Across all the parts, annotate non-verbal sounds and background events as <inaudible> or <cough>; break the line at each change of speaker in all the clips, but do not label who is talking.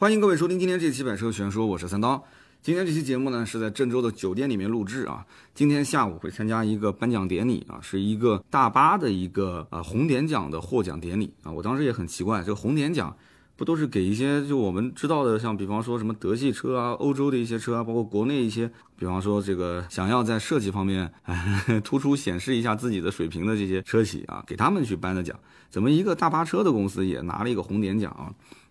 欢迎各位收听今天这期《百车全说》，我是三刀。今天这期节目呢是在郑州的酒店里面录制啊。今天下午会参加一个颁奖典礼啊，是一个大巴的一个啊红点奖的获奖典礼啊。我当时也很奇怪，这个红点奖不都是给一些就我们知道的，像比方说什么德系车啊、欧洲的一些车啊，包括国内一些，比方说这个想要在设计方面 <laughs> 突出显示一下自己的水平的这些车企啊，给他们去颁的奖。怎么一个大巴车的公司也拿了一个红点奖啊？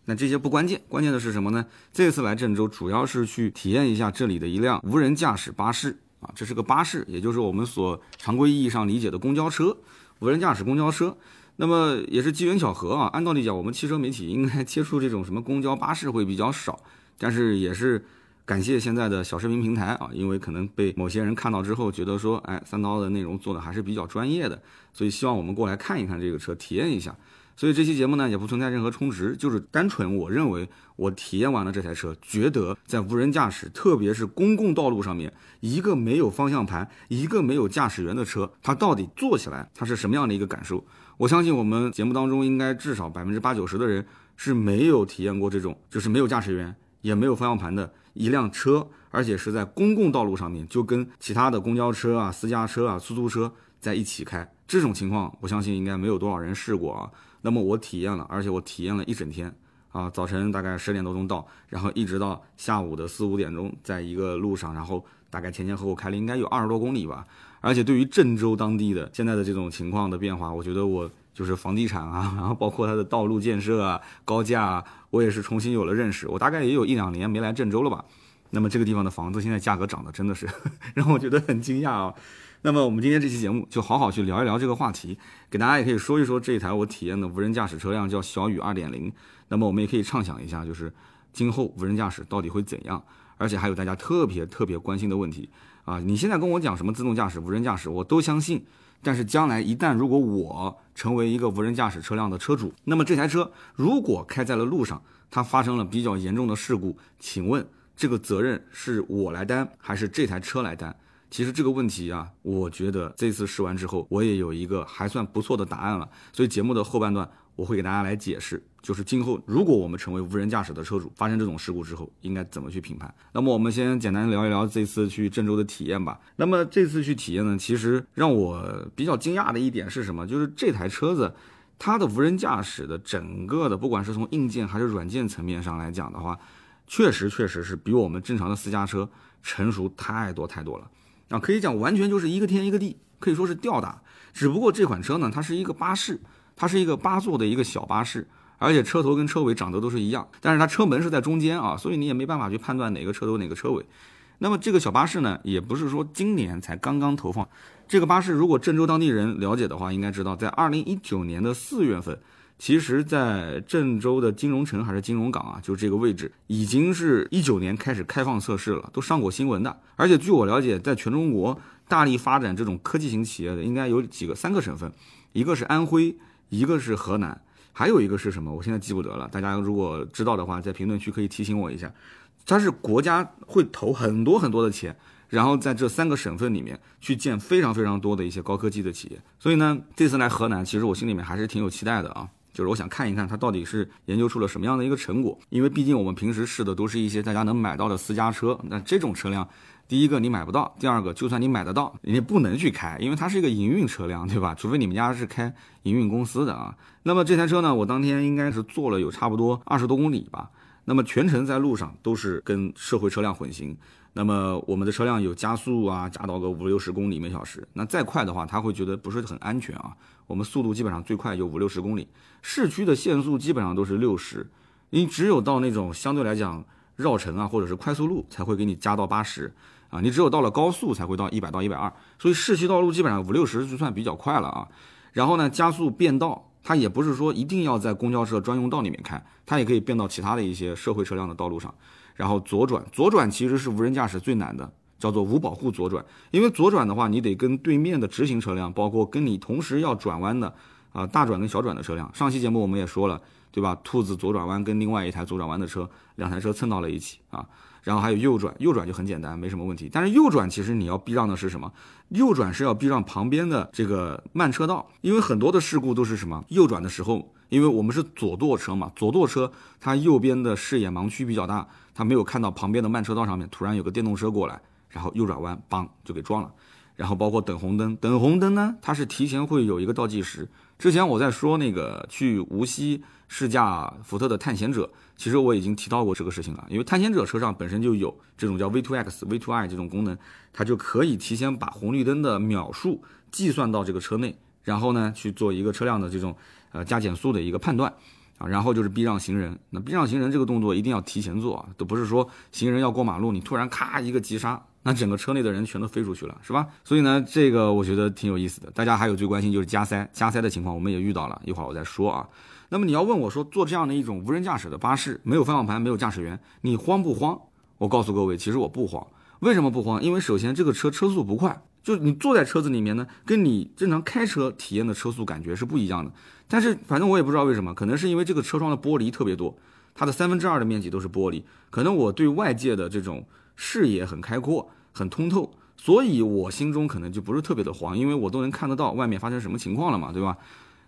那这些不关键，关键的是什么呢？这次来郑州主要是去体验一下这里的一辆无人驾驶巴士啊，这是个巴士，也就是我们所常规意义上理解的公交车，无人驾驶公交车。那么也是机缘巧合啊，按道理讲，我们汽车媒体应该接触这种什么公交巴士会比较少，但是也是感谢现在的小视频平台啊，因为可能被某些人看到之后，觉得说，哎，三刀的内容做的还是比较专业的，所以希望我们过来看一看这个车，体验一下。所以这期节目呢也不存在任何充值，就是单纯我认为我体验完了这台车，觉得在无人驾驶，特别是公共道路上面，一个没有方向盘、一个没有驾驶员的车，它到底坐起来它是什么样的一个感受？我相信我们节目当中应该至少百分之八九十的人是没有体验过这种，就是没有驾驶员也没有方向盘的一辆车，而且是在公共道路上面，就跟其他的公交车啊、私家车啊、出租车在一起开，这种情况我相信应该没有多少人试过啊。那么我体验了，而且我体验了一整天，啊，早晨大概十点多钟到，然后一直到下午的四五点钟，在一个路上，然后大概前前后后开了应该有二十多公里吧。而且对于郑州当地的现在的这种情况的变化，我觉得我就是房地产啊，<laughs> 然后包括它的道路建设啊、高架啊，我也是重新有了认识。我大概也有一两年没来郑州了吧。那么这个地方的房子现在价格涨得真的是 <laughs> 让我觉得很惊讶啊。那么我们今天这期节目就好好去聊一聊这个话题，给大家也可以说一说这一台我体验的无人驾驶车辆叫小雨二点零。那么我们也可以畅想一下，就是今后无人驾驶到底会怎样？而且还有大家特别特别关心的问题啊！你现在跟我讲什么自动驾驶、无人驾驶，我都相信。但是将来一旦如果我成为一个无人驾驶车辆的车主，那么这台车如果开在了路上，它发生了比较严重的事故，请问这个责任是我来担还是这台车来担？其实这个问题啊，我觉得这次试完之后，我也有一个还算不错的答案了。所以节目的后半段，我会给大家来解释，就是今后如果我们成为无人驾驶的车主，发生这种事故之后，应该怎么去评判。那么我们先简单聊一聊这次去郑州的体验吧。那么这次去体验呢，其实让我比较惊讶的一点是什么？就是这台车子，它的无人驾驶的整个的，不管是从硬件还是软件层面上来讲的话，确实确实是比我们正常的私家车成熟太多太多了。啊，可以讲完全就是一个天一个地，可以说是吊打。只不过这款车呢，它是一个巴士，它是一个八座的一个小巴士，而且车头跟车尾长得都是一样，但是它车门是在中间啊，所以你也没办法去判断哪个车头哪个车尾。那么这个小巴士呢，也不是说今年才刚刚投放，这个巴士如果郑州当地人了解的话，应该知道在二零一九年的四月份。其实，在郑州的金融城还是金融港啊，就这个位置，已经是一九年开始开放测试了，都上过新闻的。而且据我了解，在全中国大力发展这种科技型企业的，应该有几个三个省份，一个是安徽，一个是河南，还有一个是什么？我现在记不得了。大家如果知道的话，在评论区可以提醒我一下。它是国家会投很多很多的钱，然后在这三个省份里面去建非常非常多的一些高科技的企业。所以呢，这次来河南，其实我心里面还是挺有期待的啊。就是我想看一看它到底是研究出了什么样的一个成果，因为毕竟我们平时试的都是一些大家能买到的私家车，那这种车辆，第一个你买不到，第二个就算你买得到，你也不能去开，因为它是一个营运车辆，对吧？除非你们家是开营运公司的啊。那么这台车呢，我当天应该是坐了有差不多二十多公里吧，那么全程在路上都是跟社会车辆混行。那么我们的车辆有加速啊，加到个五六十公里每小时。那再快的话，他会觉得不是很安全啊。我们速度基本上最快就五六十公里，市区的限速基本上都是六十。你只有到那种相对来讲绕城啊，或者是快速路才会给你加到八十啊。你只有到了高速才会到一百到一百二。所以市区道路基本上五六十就算比较快了啊。然后呢，加速变道，它也不是说一定要在公交车专用道里面开，它也可以变到其他的一些社会车辆的道路上。然后左转，左转其实是无人驾驶最难的，叫做无保护左转。因为左转的话，你得跟对面的直行车辆，包括跟你同时要转弯的啊大转跟小转的车辆。上期节目我们也说了，对吧？兔子左转弯跟另外一台左转弯的车，两台车蹭到了一起啊。然后还有右转，右转就很简单，没什么问题。但是右转其实你要避让的是什么？右转是要避让旁边的这个慢车道，因为很多的事故都是什么？右转的时候，因为我们是左舵车嘛，左舵车它右边的视野盲区比较大，它没有看到旁边的慢车道上面突然有个电动车过来，然后右转弯，梆就给撞了。然后包括等红灯，等红灯呢，它是提前会有一个倒计时。之前我在说那个去无锡试驾福特的探险者，其实我已经提到过这个事情了。因为探险者车上本身就有这种叫 V2X、V2I 这种功能，它就可以提前把红绿灯的秒数计算到这个车内，然后呢去做一个车辆的这种呃加减速的一个判断啊。然后就是避让行人，那避让行人这个动作一定要提前做啊，都不是说行人要过马路，你突然咔一个急刹。那整个车内的人全都飞出去了，是吧？所以呢，这个我觉得挺有意思的。大家还有最关心就是加塞，加塞的情况我们也遇到了，一会儿我再说啊。那么你要问我说，做这样的一种无人驾驶的巴士，没有方向盘，没有驾驶员，你慌不慌？我告诉各位，其实我不慌。为什么不慌？因为首先这个车车速不快，就你坐在车子里面呢，跟你正常开车体验的车速感觉是不一样的。但是反正我也不知道为什么，可能是因为这个车窗的玻璃特别多，它的三分之二的面积都是玻璃，可能我对外界的这种视野很开阔。很通透，所以我心中可能就不是特别的慌，因为我都能看得到外面发生什么情况了嘛，对吧？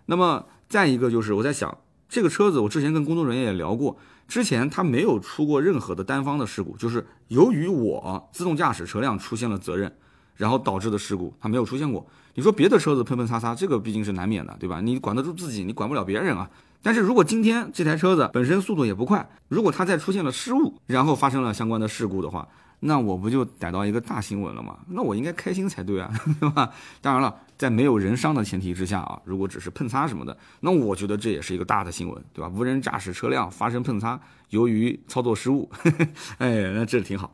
那么再一个就是我在想，这个车子我之前跟工作人员也聊过，之前它没有出过任何的单方的事故，就是由于我自动驾驶车辆出现了责任，然后导致的事故，它没有出现过。你说别的车子喷喷擦擦，这个毕竟是难免的，对吧？你管得住自己，你管不了别人啊。但是如果今天这台车子本身速度也不快，如果它再出现了失误，然后发生了相关的事故的话，那我不就逮到一个大新闻了吗？那我应该开心才对啊，<laughs> 对吧？当然了，在没有人伤的前提之下啊，如果只是碰擦什么的，那我觉得这也是一个大的新闻，对吧？无人驾驶车辆发生碰擦，由于操作失误，<laughs> 哎，那这挺好。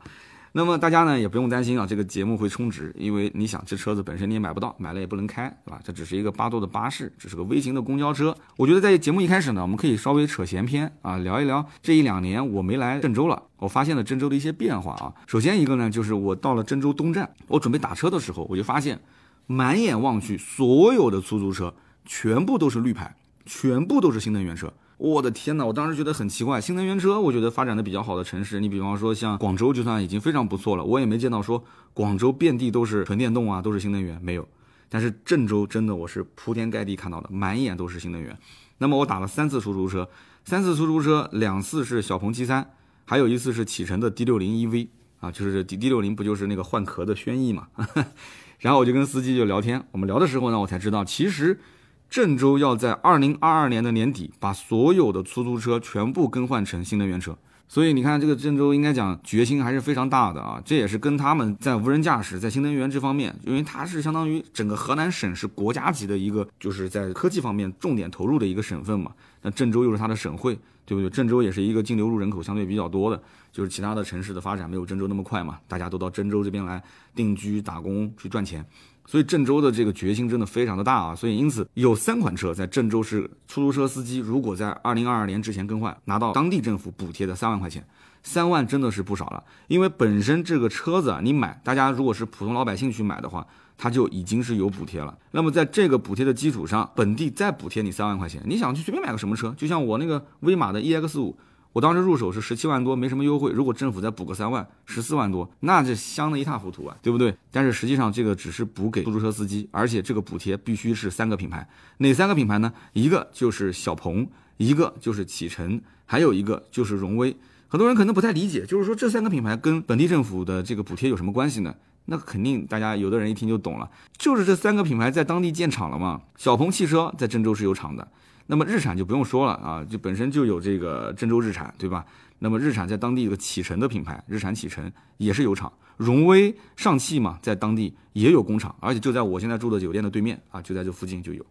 那么大家呢也不用担心啊，这个节目会充值，因为你想这车子本身你也买不到，买了也不能开，对吧？这只是一个八座的巴士，只是个微型的公交车。我觉得在节目一开始呢，我们可以稍微扯闲篇啊，聊一聊这一两年我没来郑州了，我发现了郑州的一些变化啊。首先一个呢，就是我到了郑州东站，我准备打车的时候，我就发现满眼望去，所有的出租车全部都是绿牌，全部都是新能源车。我的天哪！我当时觉得很奇怪，新能源车我觉得发展的比较好的城市，你比方说像广州，就算已经非常不错了，我也没见到说广州遍地都是纯电动啊，都是新能源，没有。但是郑州真的我是铺天盖地看到的，满眼都是新能源。那么我打了三次出租车，三次出租车，两次是小鹏 G3，还有一次是启辰的 D60 EV 啊，就是 D D60 不就是那个换壳的轩逸嘛？<laughs> 然后我就跟司机就聊天，我们聊的时候呢，我才知道其实。郑州要在二零二二年的年底把所有的出租车全部更换成新能源车，所以你看这个郑州应该讲决心还是非常大的啊！这也是跟他们在无人驾驶、在新能源这方面，因为它是相当于整个河南省是国家级的一个，就是在科技方面重点投入的一个省份嘛。那郑州又是它的省会，对不对？郑州也是一个净流入人口相对比较多的，就是其他的城市的发展没有郑州那么快嘛，大家都到郑州这边来定居打工去赚钱。所以郑州的这个决心真的非常的大啊！所以因此有三款车在郑州市出租车司机，如果在二零二二年之前更换，拿到当地政府补贴的三万块钱，三万真的是不少了。因为本身这个车子啊，你买，大家如果是普通老百姓去买的话，它就已经是有补贴了。那么在这个补贴的基础上，本地再补贴你三万块钱，你想去随便买个什么车，就像我那个威马的 EX 五。我当时入手是十七万多，没什么优惠。如果政府再补个三万，十四万多，那这香的一塌糊涂啊，对不对？但是实际上这个只是补给出租车司机，而且这个补贴必须是三个品牌，哪三个品牌呢？一个就是小鹏，一个就是启辰，还有一个就是荣威。很多人可能不太理解，就是说这三个品牌跟本地政府的这个补贴有什么关系呢？那肯定大家有的人一听就懂了，就是这三个品牌在当地建厂了嘛。小鹏汽车在郑州是有厂的。那么日产就不用说了啊，就本身就有这个郑州日产，对吧？那么日产在当地这个启辰的品牌，日产启辰也是有厂。荣威、上汽嘛，在当地也有工厂，而且就在我现在住的酒店的对面啊，就在这附近就有。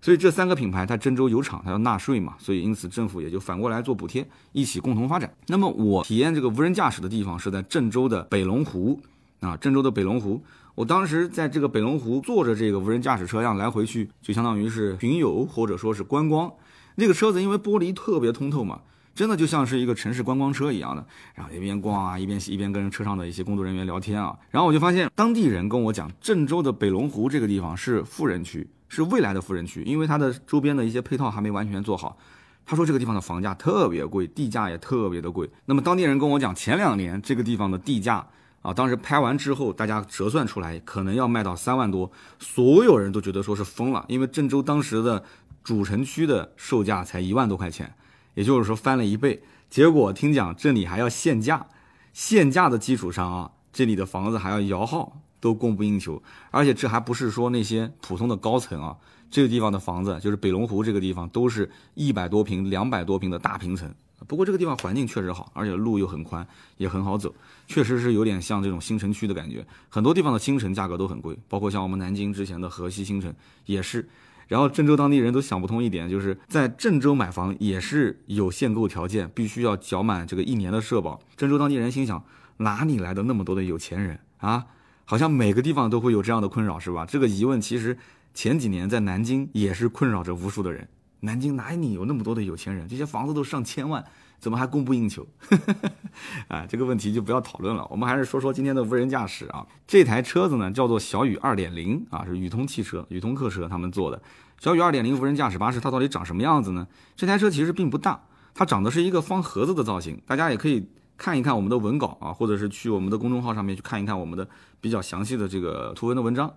所以这三个品牌它郑州有厂，它要纳税嘛，所以因此政府也就反过来做补贴，一起共同发展。那么我体验这个无人驾驶的地方是在郑州的北龙湖啊，郑州的北龙湖。我当时在这个北龙湖坐着这个无人驾驶车辆来回去，就相当于是巡游或者说是观光。那个车子因为玻璃特别通透嘛，真的就像是一个城市观光车一样的。然后一边逛啊，一边一边跟车上的一些工作人员聊天啊。然后我就发现当地人跟我讲，郑州的北龙湖这个地方是富人区，是未来的富人区，因为它的周边的一些配套还没完全做好。他说这个地方的房价特别贵，地价也特别的贵。那么当地人跟我讲，前两年这个地方的地价啊，当时拍完之后，大家折算出来可能要卖到三万多，所有人都觉得说是疯了，因为郑州当时的主城区的售价才一万多块钱，也就是说翻了一倍。结果听讲这里还要限价，限价的基础上啊，这里的房子还要摇号，都供不应求。而且这还不是说那些普通的高层啊，这个地方的房子就是北龙湖这个地方都是一百多平、两百多平的大平层。不过这个地方环境确实好，而且路又很宽，也很好走，确实是有点像这种新城区的感觉。很多地方的新城价格都很贵，包括像我们南京之前的河西新城也是。然后郑州当地人都想不通一点，就是在郑州买房也是有限购条件，必须要缴满这个一年的社保。郑州当地人心想，哪里来的那么多的有钱人啊？好像每个地方都会有这样的困扰，是吧？这个疑问其实前几年在南京也是困扰着无数的人。南京哪里有那么多的有钱人？这些房子都上千万，怎么还供不应求？<laughs> 啊，这个问题就不要讨论了。我们还是说说今天的无人驾驶啊。这台车子呢叫做小宇二点零啊，是宇通汽车、宇通客车他们做的。小宇二点零无人驾驶巴士，它到底长什么样子呢？这台车其实并不大，它长的是一个方盒子的造型。大家也可以看一看我们的文稿啊，或者是去我们的公众号上面去看一看我们的比较详细的这个图文的文章。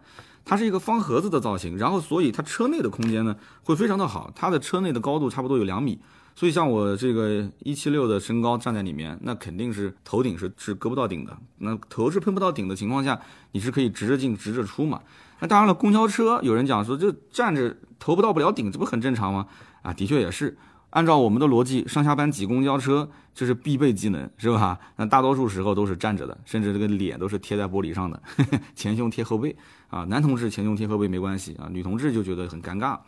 它是一个方盒子的造型，然后所以它车内的空间呢会非常的好，它的车内的高度差不多有两米，所以像我这个一七六的身高站在里面，那肯定是头顶是是搁不到顶的，那头是碰不到顶的情况下，你是可以直着进直着出嘛。那当然了，公交车有人讲说，就站着头不到不了顶，这不很正常吗？啊，的确也是。按照我们的逻辑，上下班挤公交车这是必备技能，是吧？那大多数时候都是站着的，甚至这个脸都是贴在玻璃上的，<laughs> 前胸贴后背啊。男同志前胸贴后背没关系啊，女同志就觉得很尴尬。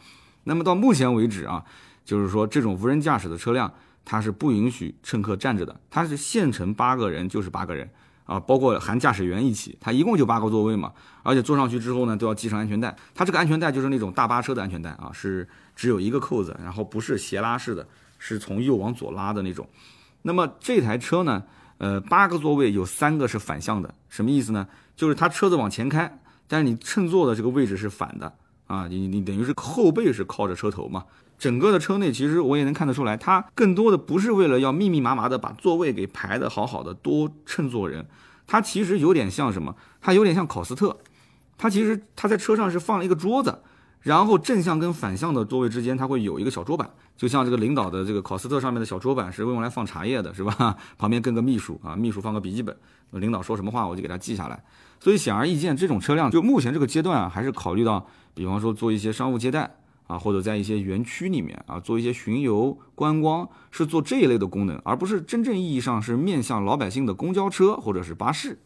那么到目前为止啊，就是说这种无人驾驶的车辆，它是不允许乘客站着的，它是限乘八个人就是八个人。啊，包括含驾驶员一起，它一共就八个座位嘛，而且坐上去之后呢，都要系上安全带。它这个安全带就是那种大巴车的安全带啊，是只有一个扣子，然后不是斜拉式的，是从右往左拉的那种。那么这台车呢，呃，八个座位有三个是反向的，什么意思呢？就是它车子往前开，但是你乘坐的这个位置是反的啊，你你等于是后背是靠着车头嘛。整个的车内，其实我也能看得出来，它更多的不是为了要密密麻麻的把座位给排的好好的多乘坐人，它其实有点像什么？它有点像考斯特，它其实它在车上是放了一个桌子，然后正向跟反向的座位之间，它会有一个小桌板，就像这个领导的这个考斯特上面的小桌板是用来放茶叶的，是吧？<laughs> 旁边跟个秘书啊，秘书放个笔记本，领导说什么话我就给他记下来。所以显而易见，这种车辆就目前这个阶段啊，还是考虑到，比方说做一些商务接待。啊，或者在一些园区里面啊，做一些巡游观光，是做这一类的功能，而不是真正意义上是面向老百姓的公交车或者是巴士。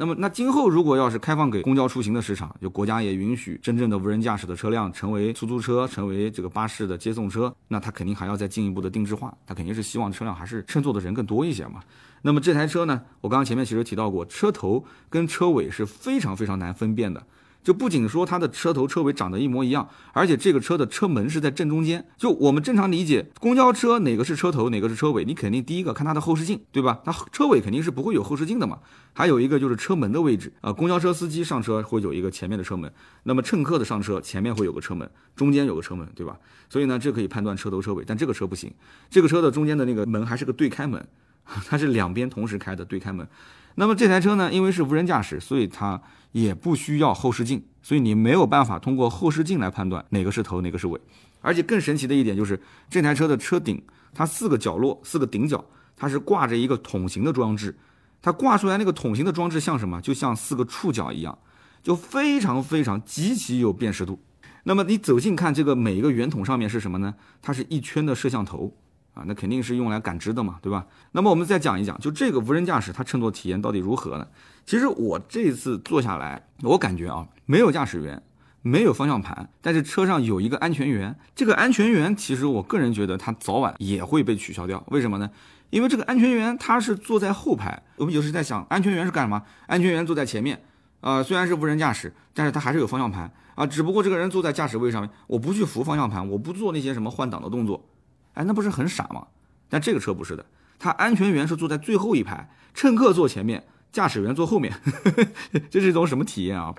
那么，那今后如果要是开放给公交出行的市场，就国家也允许真正的无人驾驶的车辆成为出租车、成为这个巴士的接送车，那它肯定还要再进一步的定制化，它肯定是希望车辆还是乘坐的人更多一些嘛。那么这台车呢，我刚刚前面其实提到过，车头跟车尾是非常非常难分辨的。就不仅说它的车头车尾长得一模一样，而且这个车的车门是在正中间。就我们正常理解，公交车哪个是车头，哪个是车尾，你肯定第一个看它的后视镜，对吧？它车尾肯定是不会有后视镜的嘛。还有一个就是车门的位置啊，公交车司机上车会有一个前面的车门，那么乘客的上车前面会有个车门，中间有个车门，对吧？所以呢，这可以判断车头车尾。但这个车不行，这个车的中间的那个门还是个对开门，<laughs> 它是两边同时开的对开门。那么这台车呢，因为是无人驾驶，所以它。也不需要后视镜，所以你没有办法通过后视镜来判断哪个是头哪个是尾。而且更神奇的一点就是，这台车的车顶，它四个角落、四个顶角，它是挂着一个筒形的装置。它挂出来那个筒形的装置像什么？就像四个触角一样，就非常非常极其有辨识度。那么你走近看，这个每一个圆筒上面是什么呢？它是一圈的摄像头。啊，那肯定是用来感知的嘛，对吧？那么我们再讲一讲，就这个无人驾驶它乘坐体验到底如何呢？其实我这次坐下来，我感觉啊，没有驾驶员，没有方向盘，但是车上有一个安全员。这个安全员其实我个人觉得他早晚也会被取消掉。为什么呢？因为这个安全员他是坐在后排。我们有时在想，安全员是干什么？安全员坐在前面，啊，虽然是无人驾驶，但是他还是有方向盘啊。只不过这个人坐在驾驶位上面，我不去扶方向盘，我不做那些什么换挡的动作。哎，那不是很傻吗？但这个车不是的，它安全员是坐在最后一排，乘客坐前面，驾驶员坐后面，<laughs> 这是一种什么体验啊？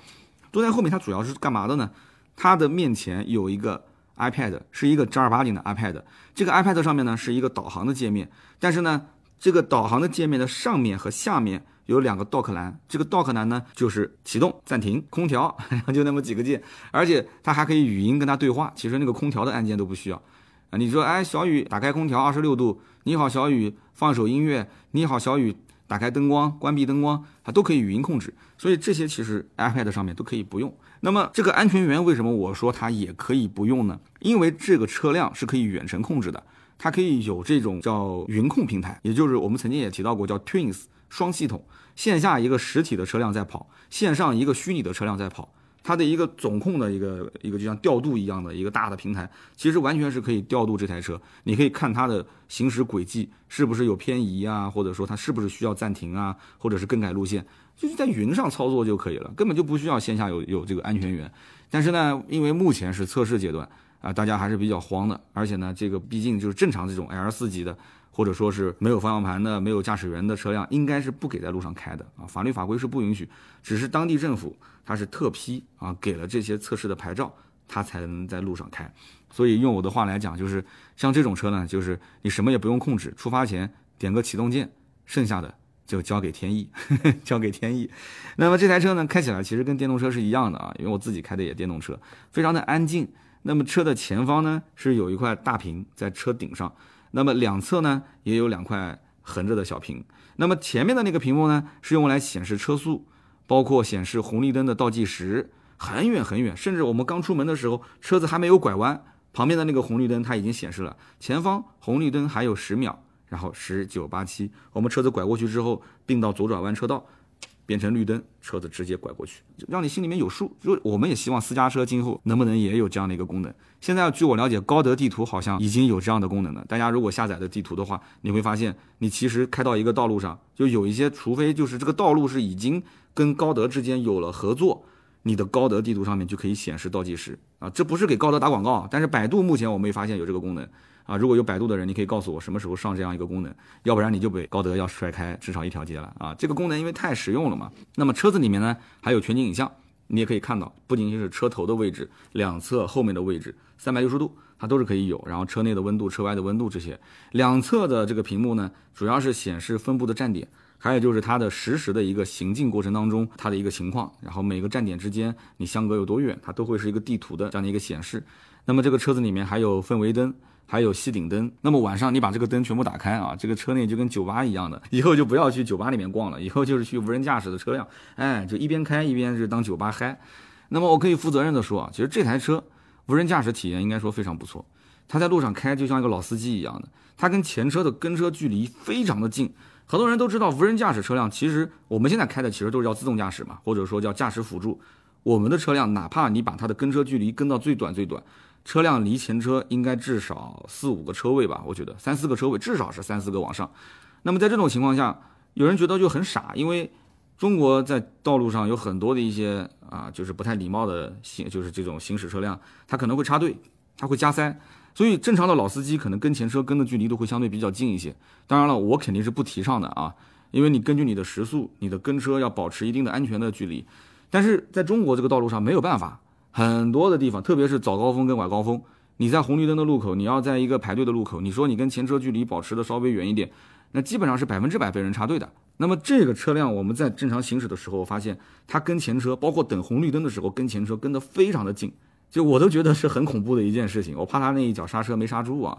坐在后面，它主要是干嘛的呢？它的面前有一个 iPad，是一个正儿八经的 iPad。这个 iPad 上面呢是一个导航的界面，但是呢，这个导航的界面的上面和下面有两个 Dock 栏，这个 Dock 栏呢就是启动、暂停、空调，<laughs> 就那么几个键，而且它还可以语音跟它对话。其实那个空调的按键都不需要啊。你说，哎，小雨，打开空调，二十六度。你好，小雨，放首音乐。你好，小雨。打开灯光，关闭灯光，它都可以语音控制，所以这些其实 iPad 上面都可以不用。那么这个安全员为什么我说它也可以不用呢？因为这个车辆是可以远程控制的，它可以有这种叫云控平台，也就是我们曾经也提到过叫 Twins 双系统，线下一个实体的车辆在跑，线上一个虚拟的车辆在跑。它的一个总控的一个一个就像调度一样的一个大的平台，其实完全是可以调度这台车。你可以看它的行驶轨迹是不是有偏移啊，或者说它是不是需要暂停啊，或者是更改路线，就是在云上操作就可以了，根本就不需要线下有有这个安全员。但是呢，因为目前是测试阶段啊，大家还是比较慌的，而且呢，这个毕竟就是正常这种 L 四级的。或者说是没有方向盘的、没有驾驶员的车辆，应该是不给在路上开的啊。法律法规是不允许，只是当地政府它是特批啊，给了这些测试的牌照，它才能在路上开。所以用我的话来讲，就是像这种车呢，就是你什么也不用控制，出发前点个启动键，剩下的就交给天意，<laughs> 交给天意。那么这台车呢，开起来其实跟电动车是一样的啊，因为我自己开的也电动车，非常的安静。那么车的前方呢，是有一块大屏在车顶上。那么两侧呢也有两块横着的小屏，那么前面的那个屏幕呢是用来显示车速，包括显示红绿灯的倒计时，很远很远，甚至我们刚出门的时候，车子还没有拐弯，旁边的那个红绿灯它已经显示了前方红绿灯还有十秒，然后十九八七，我们车子拐过去之后并到左转弯车道。变成绿灯，车子直接拐过去，让你心里面有数。就我们也希望私家车今后能不能也有这样的一个功能。现在据我了解，高德地图好像已经有这样的功能了。大家如果下载的地图的话，你会发现，你其实开到一个道路上，就有一些，除非就是这个道路是已经跟高德之间有了合作，你的高德地图上面就可以显示倒计时啊。这不是给高德打广告，但是百度目前我没发现有这个功能。啊，如果有百度的人，你可以告诉我什么时候上这样一个功能，要不然你就被高德要甩开至少一条街了啊！这个功能因为太实用了嘛。那么车子里面呢还有全景影像，你也可以看到，不仅仅是车头的位置、两侧后面的位置，三百六十度它都是可以有。然后车内的温度、车外的温度这些，两侧的这个屏幕呢，主要是显示分布的站点，还有就是它的实时的一个行进过程当中它的一个情况，然后每个站点之间你相隔有多远，它都会是一个地图的这样的一个显示。那么这个车子里面还有氛围灯。还有吸顶灯，那么晚上你把这个灯全部打开啊，这个车内就跟酒吧一样的，<laughs> 以后就不要去酒吧里面逛了，以后就是去无人驾驶的车辆，哎，就一边开一边是当酒吧嗨。那么我可以负责任的说啊，其实这台车无人驾驶体验应该说非常不错，它在路上开就像一个老司机一样的，它跟前车的跟车距离非常的近。很多人都知道无人驾驶车辆，其实我们现在开的其实都是叫自动驾驶嘛，或者说叫驾驶辅助。我们的车辆哪怕你把它的跟车距离跟到最短最短。车辆离前车应该至少四五个车位吧，我觉得三四个车位至少是三四个往上。那么在这种情况下，有人觉得就很傻，因为中国在道路上有很多的一些啊，就是不太礼貌的行，就是这种行驶车辆，它可能会插队，它会加塞，所以正常的老司机可能跟前车跟的距离都会相对比较近一些。当然了，我肯定是不提倡的啊，因为你根据你的时速，你的跟车要保持一定的安全的距离，但是在中国这个道路上没有办法。很多的地方，特别是早高峰跟晚高峰，你在红绿灯的路口，你要在一个排队的路口，你说你跟前车距离保持的稍微远一点，那基本上是百分之百被人插队的。那么这个车辆我们在正常行驶的时候，发现它跟前车，包括等红绿灯的时候跟前车跟得非常的近，就我都觉得是很恐怖的一件事情。我怕他那一脚刹车没刹住啊。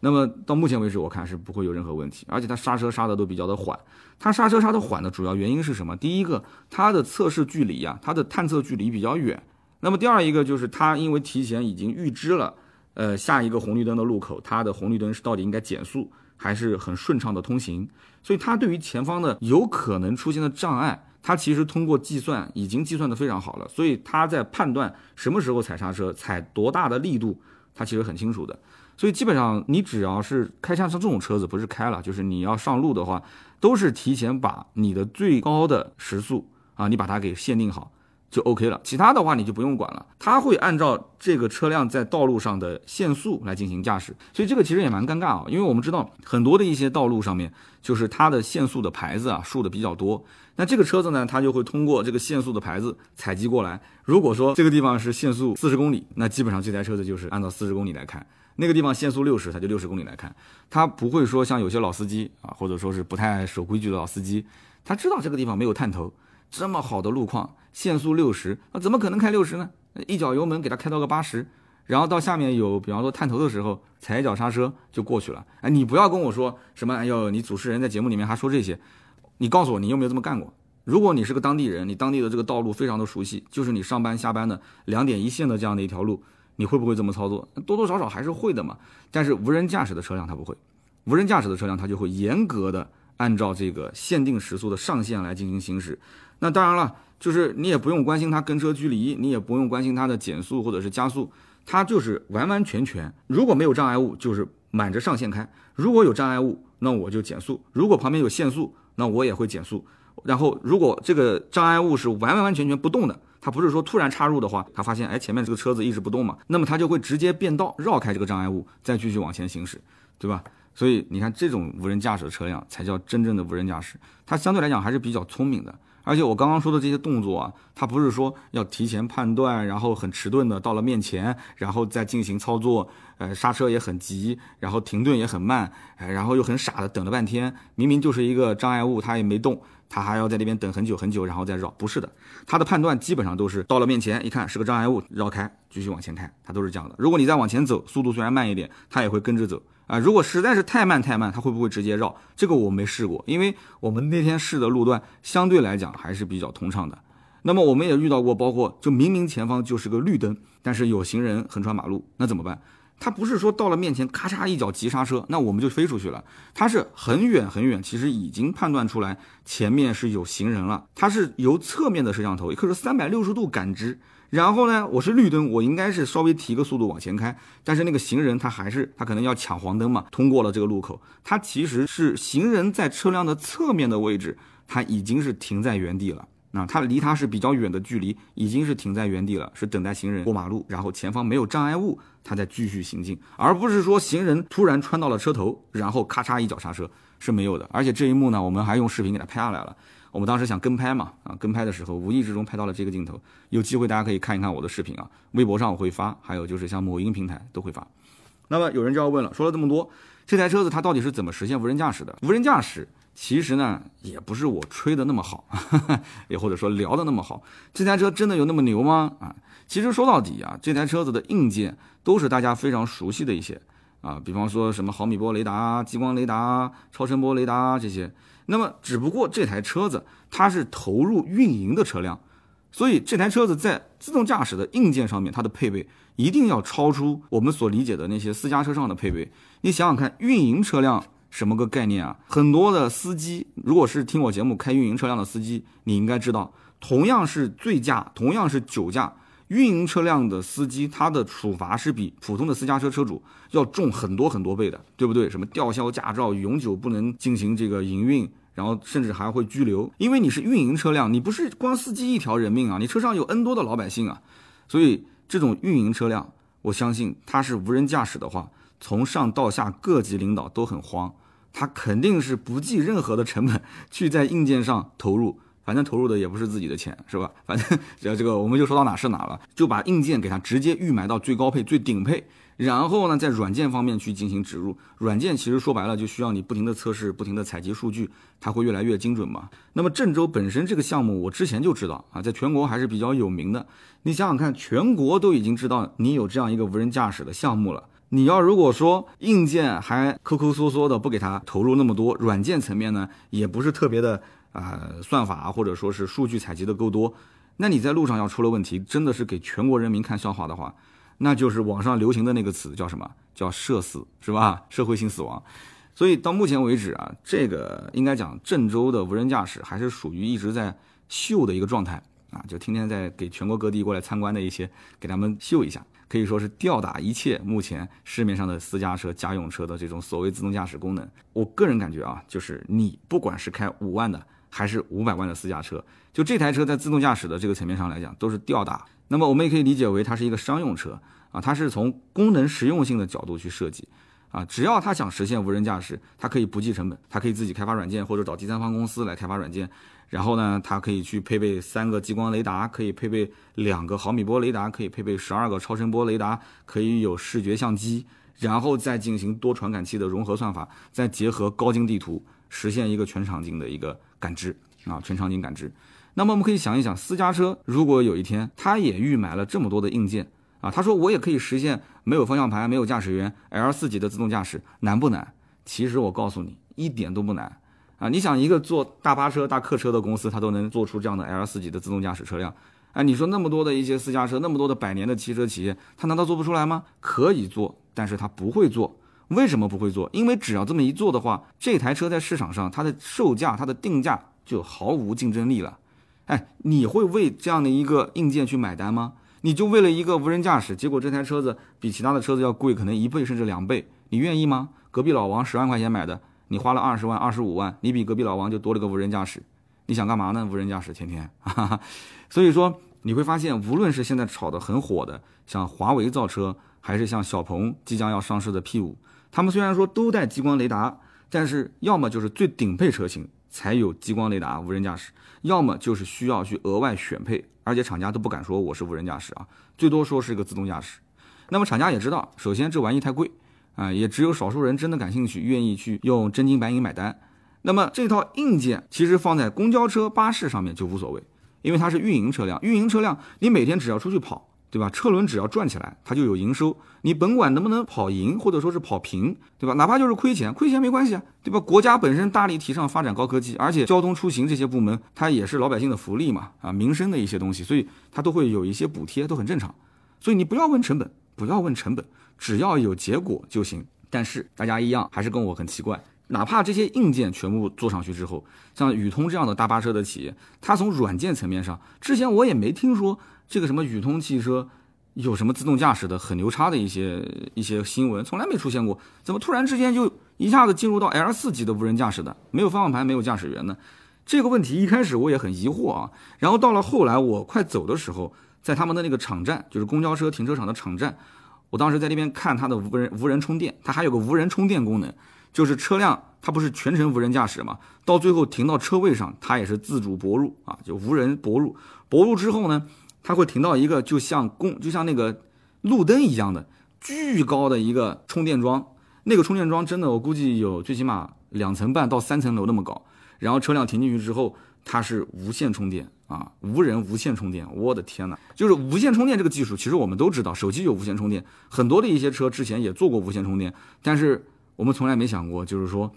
那么到目前为止，我看是不会有任何问题，而且它刹车刹的都比较的缓。它刹车刹的缓的主要原因是什么？第一个，它的测试距离啊，它的探测距离比较远。那么第二一个就是它因为提前已经预知了，呃下一个红绿灯的路口，它的红绿灯是到底应该减速还是很顺畅的通行，所以它对于前方的有可能出现的障碍，它其实通过计算已经计算的非常好了，所以它在判断什么时候踩刹车、踩多大的力度，它其实很清楚的。所以基本上你只要是开像这种车子，不是开了，就是你要上路的话，都是提前把你的最高的时速啊，你把它给限定好。就 OK 了，其他的话你就不用管了，它会按照这个车辆在道路上的限速来进行驾驶，所以这个其实也蛮尴尬啊，因为我们知道很多的一些道路上面，就是它的限速的牌子啊竖的比较多，那这个车子呢，它就会通过这个限速的牌子采集过来，如果说这个地方是限速四十公里，那基本上这台车子就是按照四十公里来开，那个地方限速六十，它就六十公里来开，它不会说像有些老司机啊，或者说是不太守规矩的老司机，他知道这个地方没有探头。这么好的路况，限速六十，那怎么可能开六十呢？一脚油门给它开到个八十，然后到下面有，比方说探头的时候，踩一脚刹车就过去了。哎，你不要跟我说什么，哎呦，你主持人在节目里面还说这些，你告诉我你有没有这么干过？如果你是个当地人，你当地的这个道路非常的熟悉，就是你上班下班的两点一线的这样的一条路，你会不会这么操作？多多少少还是会的嘛。但是无人驾驶的车辆它不会，无人驾驶的车辆它就会严格的按照这个限定时速的上限来进行行驶。那当然了，就是你也不用关心它跟车距离，你也不用关心它的减速或者是加速，它就是完完全全，如果没有障碍物，就是满着上限开；如果有障碍物，那我就减速；如果旁边有限速，那我也会减速。然后，如果这个障碍物是完完全全不动的，它不是说突然插入的话，它发现哎前面这个车子一直不动嘛，那么它就会直接变道绕开这个障碍物，再继续往前行驶，对吧？所以你看，这种无人驾驶的车辆才叫真正的无人驾驶，它相对来讲还是比较聪明的。而且我刚刚说的这些动作啊，它不是说要提前判断，然后很迟钝的到了面前，然后再进行操作，呃，刹车也很急，然后停顿也很慢，哎，然后又很傻的等了半天，明明就是一个障碍物，它也没动，它还要在那边等很久很久，然后再绕。不是的，它的判断基本上都是到了面前一看是个障碍物，绕开，继续往前开，它都是这样的。如果你再往前走，速度虽然慢一点，它也会跟着走。啊，如果实在是太慢太慢，它会不会直接绕？这个我没试过，因为我们那天试的路段相对来讲还是比较通畅的。那么我们也遇到过，包括就明明前方就是个绿灯，但是有行人横穿马路，那怎么办？他不是说到了面前咔嚓一脚急刹车，那我们就飞出去了。他是很远很远，其实已经判断出来前面是有行人了。他是由侧面的摄像头，可以说三百六十度感知。然后呢，我是绿灯，我应该是稍微提个速度往前开，但是那个行人他还是他可能要抢黄灯嘛，通过了这个路口，他其实是行人在车辆的侧面的位置，他已经是停在原地了，那他离他是比较远的距离，已经是停在原地了，是等待行人过马路，然后前方没有障碍物，他再继续行进，而不是说行人突然穿到了车头，然后咔嚓一脚刹车是没有的，而且这一幕呢，我们还用视频给他拍下来了。我们当时想跟拍嘛，啊，跟拍的时候无意之中拍到了这个镜头，有机会大家可以看一看我的视频啊，微博上我会发，还有就是像某音平台都会发。那么有人就要问了，说了这么多，这台车子它到底是怎么实现无人驾驶的？无人驾驶其实呢，也不是我吹的那么好，<laughs> 也或者说聊的那么好，这台车真的有那么牛吗？啊，其实说到底啊，这台车子的硬件都是大家非常熟悉的一些啊，比方说什么毫米波雷达、激光雷达、超声波雷达这些。那么，只不过这台车子它是投入运营的车辆，所以这台车子在自动驾驶的硬件上面，它的配备一定要超出我们所理解的那些私家车上的配备。你想想看，运营车辆什么个概念啊？很多的司机，如果是听我节目开运营车辆的司机，你应该知道，同样是醉驾，同样是酒驾。运营车辆的司机，他的处罚是比普通的私家车车主要重很多很多倍的，对不对？什么吊销驾照，永久不能进行这个营运，然后甚至还会拘留，因为你是运营车辆，你不是光司机一条人命啊，你车上有 N 多的老百姓啊，所以这种运营车辆，我相信它是无人驾驶的话，从上到下各级领导都很慌，他肯定是不计任何的成本去在硬件上投入。反正投入的也不是自己的钱，是吧？反正只要这个，我们就说到哪是哪了，就把硬件给它直接预埋到最高配、最顶配，然后呢，在软件方面去进行植入。软件其实说白了，就需要你不停的测试、不停的采集数据，它会越来越精准嘛。那么郑州本身这个项目，我之前就知道啊，在全国还是比较有名的。你想想看，全国都已经知道你有这样一个无人驾驶的项目了，你要如果说硬件还抠抠缩缩的不给它投入那么多，软件层面呢，也不是特别的。啊，算法或者说是数据采集的够多，那你在路上要出了问题，真的是给全国人民看笑话的话，那就是网上流行的那个词叫什么？叫社死，是吧？社会性死亡。所以到目前为止啊，这个应该讲郑州的无人驾驶还是属于一直在秀的一个状态啊，就天天在给全国各地过来参观的一些给他们秀一下，可以说是吊打一切目前市面上的私家车、家用车的这种所谓自动驾驶功能。我个人感觉啊，就是你不管是开五万的。还是五百万的私家车。就这台车在自动驾驶的这个层面上来讲，都是吊打。那么我们也可以理解为它是一个商用车啊，它是从功能实用性的角度去设计啊。只要它想实现无人驾驶，它可以不计成本，它可以自己开发软件或者找第三方公司来开发软件。然后呢，它可以去配备三个激光雷达，可以配备两个毫米波雷达，可以配备十二个超声波雷达，可以有视觉相机，然后再进行多传感器的融合算法，再结合高精地图，实现一个全场景的一个感知啊，全场景感知。那么我们可以想一想，私家车如果有一天它也预埋了这么多的硬件啊，他说我也可以实现没有方向盘、没有驾驶员 L 四级的自动驾驶，难不难？其实我告诉你，一点都不难啊！你想一个做大巴车、大客车的公司，它都能做出这样的 L 四级的自动驾驶车辆，哎，你说那么多的一些私家车，那么多的百年的汽车企业，它难道做不出来吗？可以做，但是它不会做。为什么不会做？因为只要这么一做的话，这台车在市场上它的售价、它的定价就毫无竞争力了。哎，你会为这样的一个硬件去买单吗？你就为了一个无人驾驶，结果这台车子比其他的车子要贵，可能一倍甚至两倍，你愿意吗？隔壁老王十万块钱买的，你花了二十万、二十五万，你比隔壁老王就多了个无人驾驶，你想干嘛呢？无人驾驶天天，<laughs> 所以说你会发现，无论是现在炒得很火的，像华为造车，还是像小鹏即将要上市的 P 五，他们虽然说都带激光雷达，但是要么就是最顶配车型。才有激光雷达无人驾驶，要么就是需要去额外选配，而且厂家都不敢说我是无人驾驶啊，最多说是个自动驾驶。那么厂家也知道，首先这玩意太贵啊，也只有少数人真的感兴趣，愿意去用真金白银买单。那么这套硬件其实放在公交车、巴士上面就无所谓，因为它是运营车辆，运营车辆你每天只要出去跑。对吧？车轮只要转起来，它就有营收。你甭管能不能跑赢，或者说是跑平，对吧？哪怕就是亏钱，亏钱没关系啊，对吧？国家本身大力提倡发展高科技，而且交通出行这些部门，它也是老百姓的福利嘛，啊，民生的一些东西，所以它都会有一些补贴，都很正常。所以你不要问成本，不要问成本，只要有结果就行。但是大家一样还是跟我很奇怪，哪怕这些硬件全部做上去之后，像宇通这样的大巴车的企业，它从软件层面上，之前我也没听说。这个什么宇通汽车有什么自动驾驶的很牛叉的一些一些新闻，从来没出现过，怎么突然之间就一下子进入到 L 四级的无人驾驶的，没有方向盘，没有驾驶员呢？这个问题一开始我也很疑惑啊，然后到了后来我快走的时候，在他们的那个场站，就是公交车停车场的场站，我当时在那边看它的无人无人充电，它还有个无人充电功能，就是车辆它不是全程无人驾驶嘛，到最后停到车位上，它也是自主泊入啊，就无人泊入，泊入之后呢？它会停到一个就像公就像那个路灯一样的巨高的一个充电桩，那个充电桩真的我估计有最起码两层半到三层楼那么高。然后车辆停进去之后，它是无线充电啊，无人无线充电。我的天哪，就是无线充电这个技术，其实我们都知道，手机有无线充电，很多的一些车之前也做过无线充电，但是我们从来没想过，就是说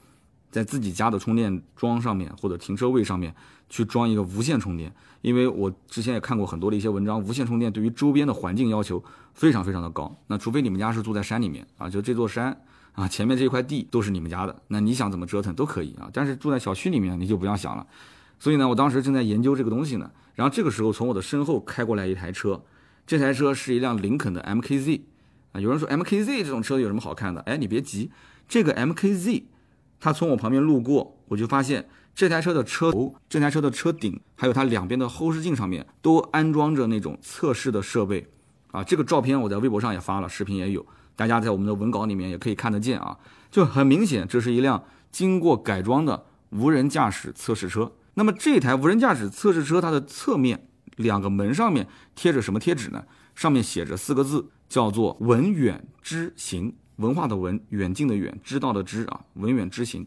在自己家的充电桩上面或者停车位上面去装一个无线充电。因为我之前也看过很多的一些文章，无线充电对于周边的环境要求非常非常的高。那除非你们家是住在山里面啊，就这座山啊，前面这块地都是你们家的，那你想怎么折腾都可以啊。但是住在小区里面你就不要想了。所以呢，我当时正在研究这个东西呢。然后这个时候从我的身后开过来一台车，这台车是一辆林肯的 MKZ 啊。有人说 MKZ 这种车有什么好看的？哎，你别急，这个 MKZ 他从我旁边路过，我就发现。这台车的车头、这台车的车顶，还有它两边的后视镜上面，都安装着那种测试的设备，啊，这个照片我在微博上也发了，视频也有，大家在我们的文稿里面也可以看得见啊，就很明显，这是一辆经过改装的无人驾驶测试车。那么这台无人驾驶测试车，它的侧面两个门上面贴着什么贴纸呢？上面写着四个字，叫做“文远知行”，文化的文，远近的远，知道的知啊，文远知行。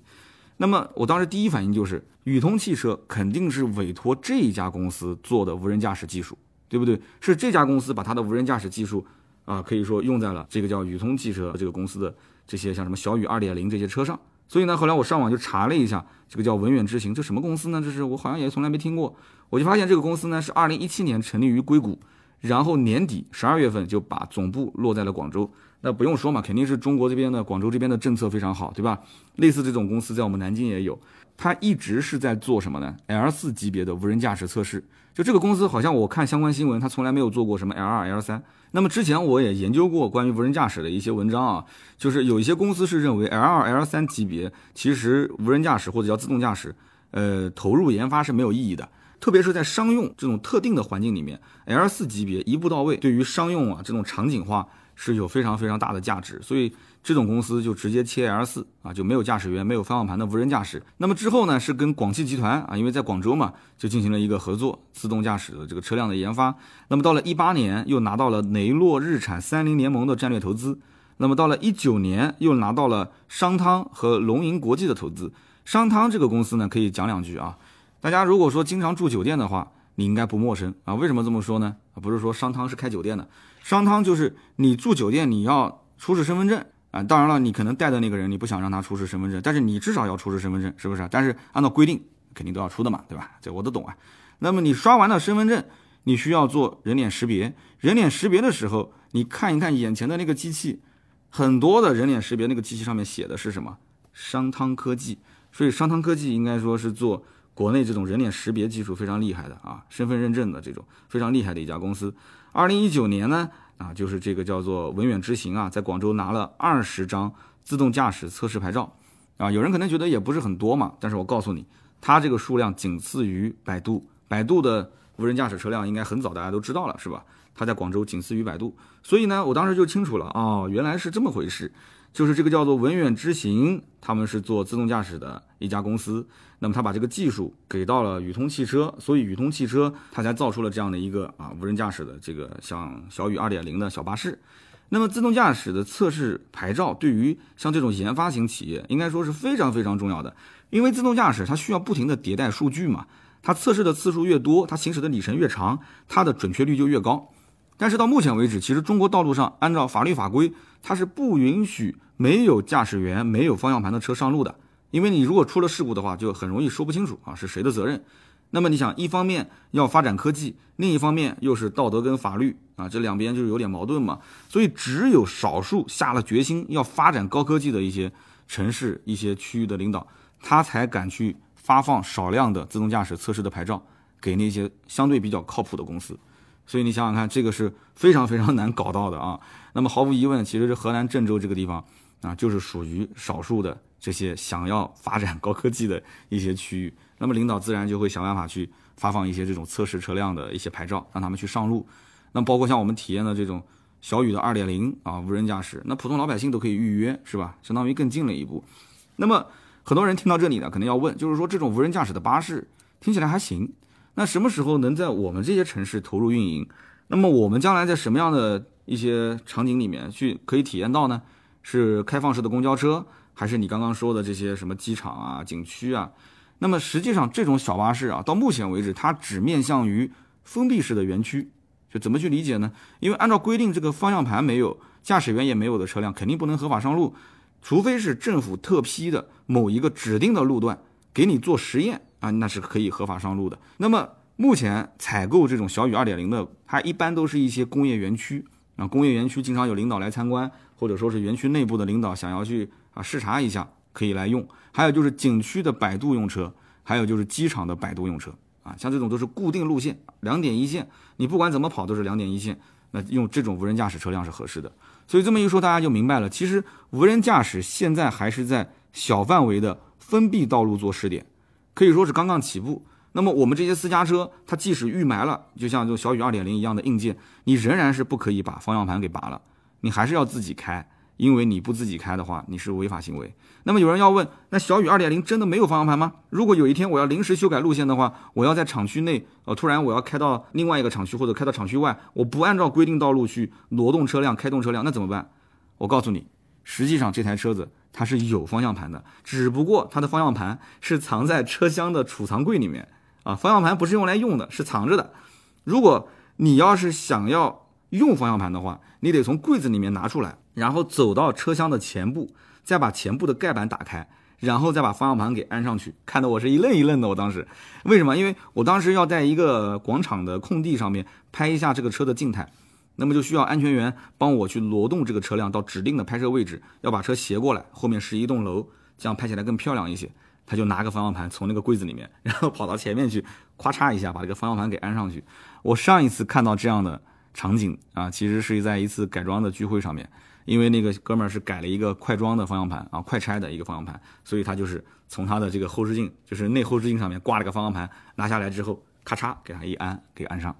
那么我当时第一反应就是，宇通汽车肯定是委托这一家公司做的无人驾驶技术，对不对？是这家公司把它的无人驾驶技术，啊，可以说用在了这个叫宇通汽车这个公司的这些像什么小宇二点零这些车上。所以呢，后来我上网就查了一下，这个叫文远之行，这什么公司呢？这是我好像也从来没听过。我就发现这个公司呢是二零一七年成立于硅谷，然后年底十二月份就把总部落在了广州。那不用说嘛，肯定是中国这边的广州这边的政策非常好，对吧？类似这种公司在我们南京也有，它一直是在做什么呢？L 四级别的无人驾驶测试。就这个公司好像我看相关新闻，它从来没有做过什么 L 二、L 三。那么之前我也研究过关于无人驾驶的一些文章啊，就是有一些公司是认为 L 二、L 三级别其实无人驾驶或者叫自动驾驶，呃，投入研发是没有意义的。特别是在商用这种特定的环境里面，L 四级别一步到位，对于商用啊这种场景化是有非常非常大的价值。所以这种公司就直接切 L 四啊，就没有驾驶员、没有方向盘的无人驾驶。那么之后呢，是跟广汽集团啊，因为在广州嘛，就进行了一个合作，自动驾驶的这个车辆的研发。那么到了一八年，又拿到了雷诺、日产、三菱联盟的战略投资。那么到了一九年，又拿到了商汤和龙吟国际的投资。商汤这个公司呢，可以讲两句啊。大家如果说经常住酒店的话，你应该不陌生啊。为什么这么说呢？不是说商汤是开酒店的，商汤就是你住酒店你要出示身份证啊。当然了，你可能带的那个人你不想让他出示身份证，但是你至少要出示身份证，是不是？但是按照规定肯定都要出的嘛，对吧？这我都懂啊。那么你刷完了身份证，你需要做人脸识别。人脸识别的时候，你看一看眼前的那个机器，很多的人脸识别那个机器上面写的是什么？商汤科技。所以商汤科技应该说是做。国内这种人脸识别技术非常厉害的啊，身份认证的这种非常厉害的一家公司。二零一九年呢，啊，就是这个叫做文远之行啊，在广州拿了二十张自动驾驶测试牌照，啊，有人可能觉得也不是很多嘛，但是我告诉你，它这个数量仅次于百度，百度的无人驾驶车辆应该很早大家都知道了是吧？它在广州仅次于百度，所以呢，我当时就清楚了哦，原来是这么回事。就是这个叫做文远之行，他们是做自动驾驶的一家公司。那么他把这个技术给到了宇通汽车，所以宇通汽车它才造出了这样的一个啊无人驾驶的这个像小雨二点零的小巴士。那么自动驾驶的测试牌照对于像这种研发型企业应该说是非常非常重要的，因为自动驾驶它需要不停的迭代数据嘛，它测试的次数越多，它行驶的里程越长，它的准确率就越高。但是到目前为止，其实中国道路上按照法律法规，它是不允许没有驾驶员、没有方向盘的车上路的。因为你如果出了事故的话，就很容易说不清楚啊是谁的责任。那么你想，一方面要发展科技，另一方面又是道德跟法律啊，这两边就是有点矛盾嘛。所以只有少数下了决心要发展高科技的一些城市、一些区域的领导，他才敢去发放少量的自动驾驶测试的牌照给那些相对比较靠谱的公司。所以你想想看，这个是非常非常难搞到的啊。那么毫无疑问，其实是河南郑州这个地方啊，就是属于少数的这些想要发展高科技的一些区域。那么领导自然就会想办法去发放一些这种测试车辆的一些牌照，让他们去上路。那包括像我们体验的这种小雨的二点零啊，无人驾驶，那普通老百姓都可以预约，是吧？相当于更近了一步。那么很多人听到这里呢，可能要问，就是说这种无人驾驶的巴士听起来还行。那什么时候能在我们这些城市投入运营？那么我们将来在什么样的一些场景里面去可以体验到呢？是开放式的公交车，还是你刚刚说的这些什么机场啊、景区啊？那么实际上这种小巴士啊，到目前为止它只面向于封闭式的园区。就怎么去理解呢？因为按照规定，这个方向盘没有、驾驶员也没有的车辆肯定不能合法上路，除非是政府特批的某一个指定的路段给你做实验。啊，那是可以合法上路的。那么目前采购这种小雨二点零的，它一般都是一些工业园区啊，工业园区经常有领导来参观，或者说是园区内部的领导想要去啊视察一下，可以来用。还有就是景区的摆渡用车，还有就是机场的摆渡用车啊，像这种都是固定路线，两点一线，你不管怎么跑都是两点一线，那用这种无人驾驶车辆是合适的。所以这么一说，大家就明白了，其实无人驾驶现在还是在小范围的封闭道路做试点。可以说是刚刚起步。那么我们这些私家车，它即使预埋了，就像这小雨二点零一样的硬件，你仍然是不可以把方向盘给拔了，你还是要自己开，因为你不自己开的话，你是违法行为。那么有人要问，那小雨二点零真的没有方向盘吗？如果有一天我要临时修改路线的话，我要在厂区内，呃，突然我要开到另外一个厂区或者开到厂区外，我不按照规定道路去挪动车辆、开动车辆，那怎么办？我告诉你，实际上这台车子。它是有方向盘的，只不过它的方向盘是藏在车厢的储藏柜里面啊。方向盘不是用来用的，是藏着的。如果你要是想要用方向盘的话，你得从柜子里面拿出来，然后走到车厢的前部，再把前部的盖板打开，然后再把方向盘给安上去。看得我是一愣一愣的。我当时为什么？因为我当时要在一个广场的空地上面拍一下这个车的静态。那么就需要安全员帮我去挪动这个车辆到指定的拍摄位置，要把车斜过来，后面是一栋楼，这样拍起来更漂亮一些。他就拿个方向盘从那个柜子里面，然后跑到前面去，咵嚓一下把这个方向盘给安上去。我上一次看到这样的场景啊，其实是在一次改装的聚会上面。因为那个哥们儿是改了一个快装的方向盘啊，快拆的一个方向盘，所以他就是从他的这个后视镜，就是内后视镜上面挂了个方向盘，拿下来之后，咔嚓给他一安，给安上。